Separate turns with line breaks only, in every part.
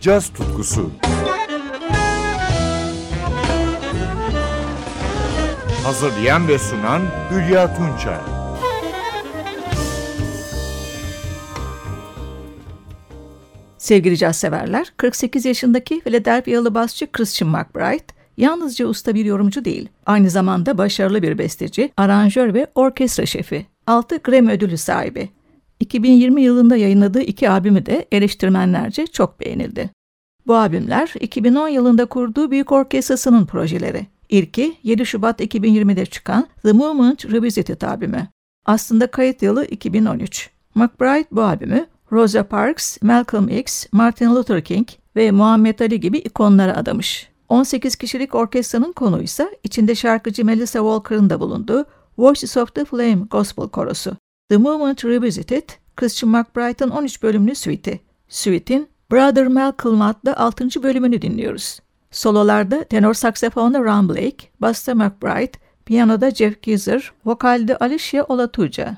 caz tutkusu. Hazırlayan ve sunan Hülya Tunçay.
Sevgili caz severler, 48 yaşındaki Philadelphia'lı basçı Christian McBride, yalnızca usta bir yorumcu değil, aynı zamanda başarılı bir besteci, aranjör ve orkestra şefi. 6 Grammy ödülü sahibi. 2020 yılında yayınladığı iki albümü de eleştirmenlerce çok beğenildi. Bu albümler 2010 yılında kurduğu büyük orkestrasının projeleri. İlki 7 Şubat 2020'de çıkan The Movement Revisited albümü. Aslında kayıt yılı 2013. McBride bu albümü Rosa Parks, Malcolm X, Martin Luther King ve Muhammed Ali gibi ikonlara adamış. 18 kişilik orkestranın konu ise içinde şarkıcı Melissa Walker'ın da bulunduğu Voices of the Flame Gospel Korosu. The Movement Revisited, Christian McBride'ın 13 bölümlü suite'i. Suite'in Brother Malcolm adlı 6. bölümünü dinliyoruz. Sololarda tenor saksafonda Ron Blake, basta McBride, piyanoda Jeff Geezer, vokalde Alicia Olatuca.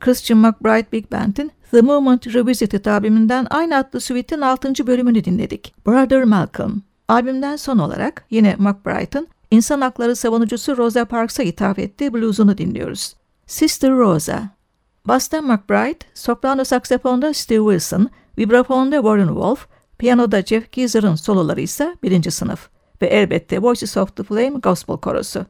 Christian McBride Big Band'in The Movement Revisited albümünden aynı adlı suite'in 6. bölümünü dinledik. Brother Malcolm. Albümden son olarak yine McBride'ın insan hakları savunucusu Rosa Parks'a hitap ettiği bluesunu dinliyoruz. Sister Rosa. Basta McBride, soprano saksafonda Steve Wilson, vibrafonda Warren Wolf, piyanoda Jeff Geezer'ın soloları ise birinci sınıf ve elbette Voices of the Flame Gospel Korosu.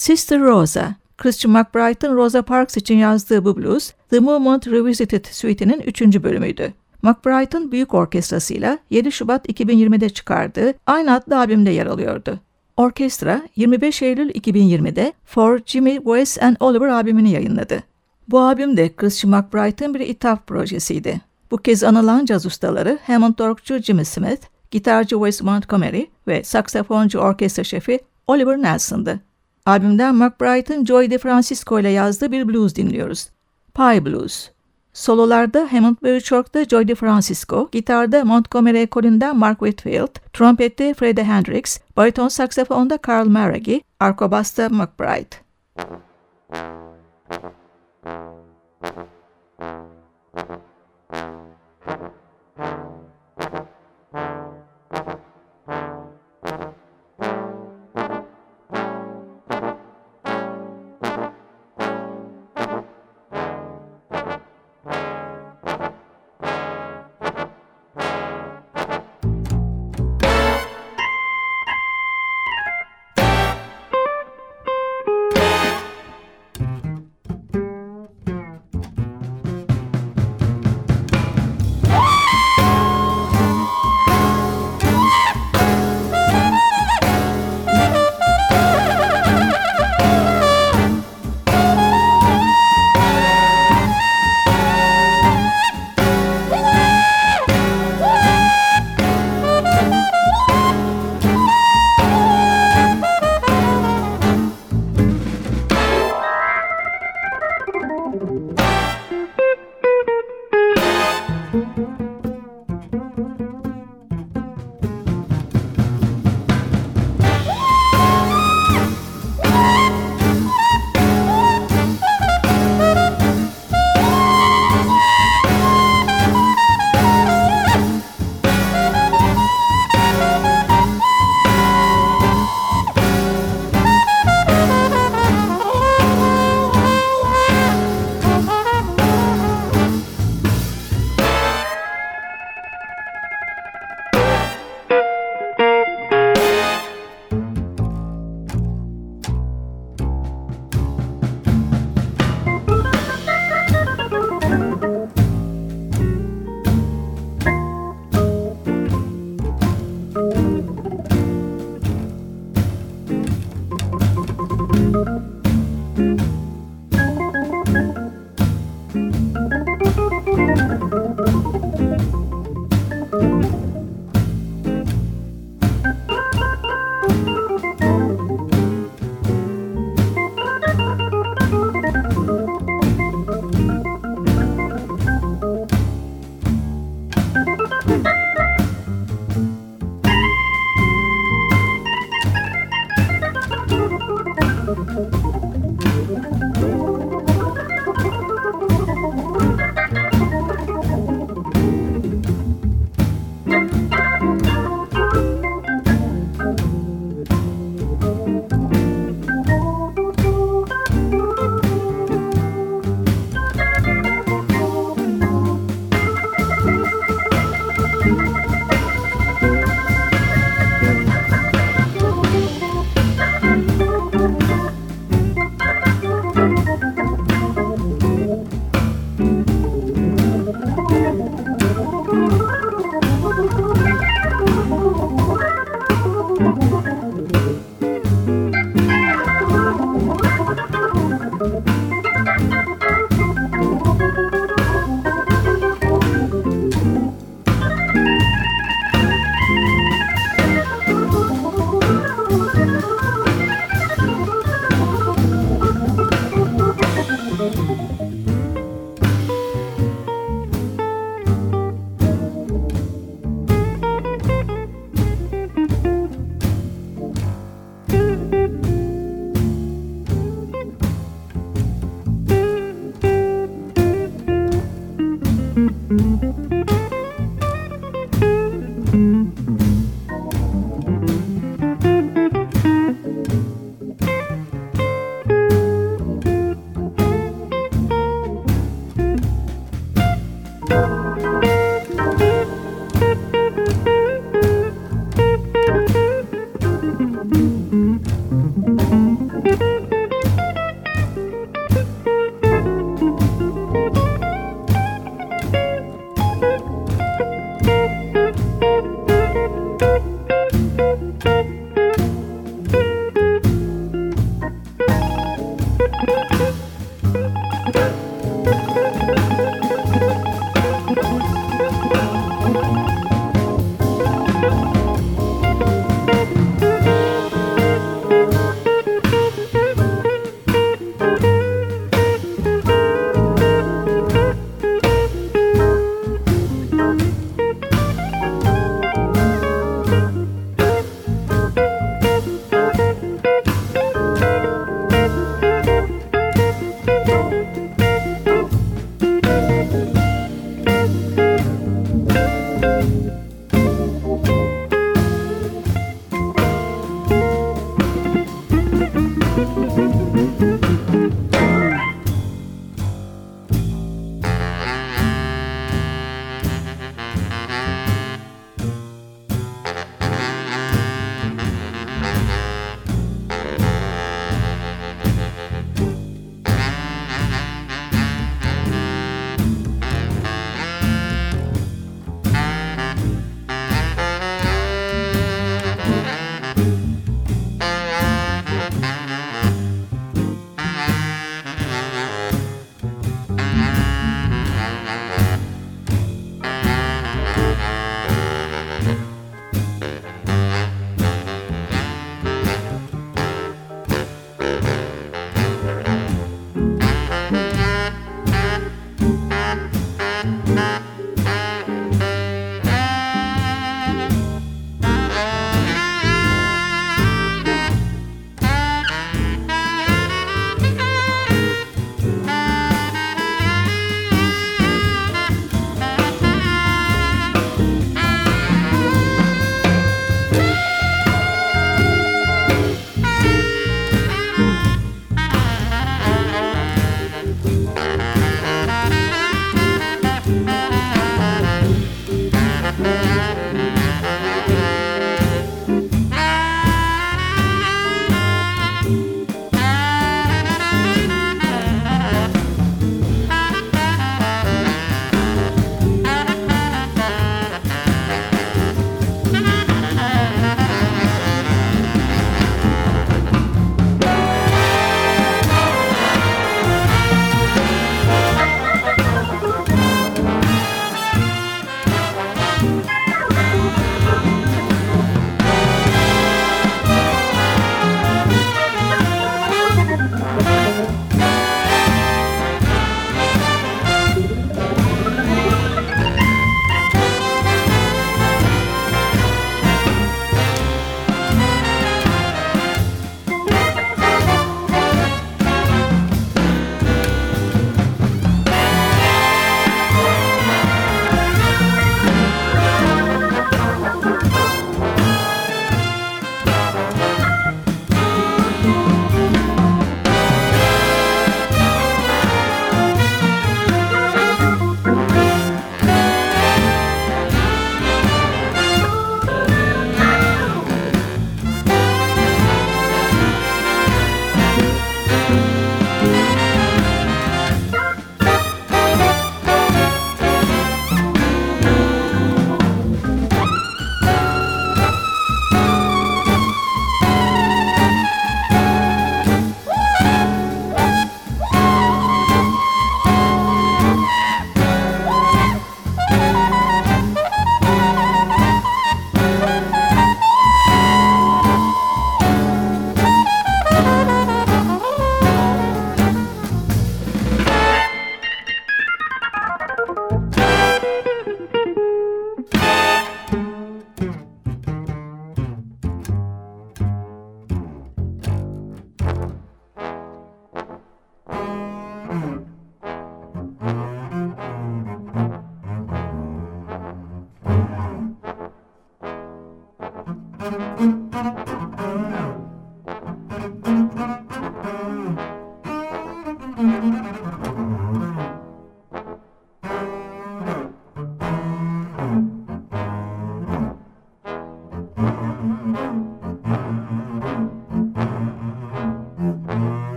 Sister Rosa, Christian McBride'ın Rosa Parks için yazdığı bu blues, The Movement Revisited Suite'inin üçüncü bölümüydü. McBride'ın büyük orkestrasıyla 7 Şubat 2020'de çıkardığı aynı adlı albümde yer alıyordu. Orkestra 25 Eylül 2020'de For Jimmy, Wes and Oliver albümünü yayınladı. Bu albüm de Christian McBride'ın bir ithaf projesiydi. Bu kez anılan caz ustaları Hammond orgçu Jimmy Smith, gitarcı Wes Montgomery ve saksafoncu orkestra şefi Oliver Nelson'dı. Albümden McBride'ın Joy DeFrancisco ile yazdığı bir blues dinliyoruz. Pie Blues. Sololarda Hammond ve Birchhock'ta Joy DeFrancisco, gitarda Montgomery Colin'den Mark Whitfield, trompette Freddie Hendrix, bariton saksafonda Carl Maragi, arkobasta McBride. Thank you.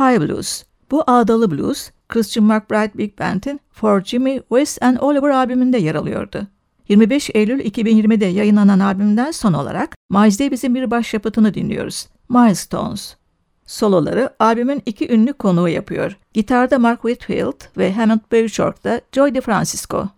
Pie Blues. Bu ağdalı blues, Christian McBride Big Band'in For Jimmy, West and Oliver albümünde yer alıyordu. 25 Eylül 2020'de yayınlanan albümden son olarak Miles Davis'in bir başyapıtını dinliyoruz. Milestones. Soloları albümün iki ünlü konuğu yapıyor. Gitarda Mark Whitfield ve Hammond Bouchard'da Joy DeFrancisco.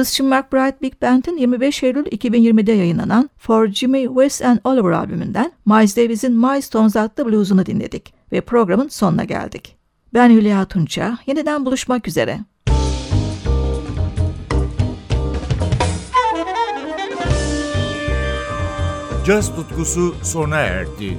Christian McBride Big Band'in 25 Eylül 2020'de yayınlanan For Jimmy, Wes and Oliver albümünden Miles Davis'in Milestones adlı bluesunu dinledik ve programın sonuna geldik. Ben Hülya Tunça, yeniden buluşmak üzere.
Caz tutkusu sona erdi.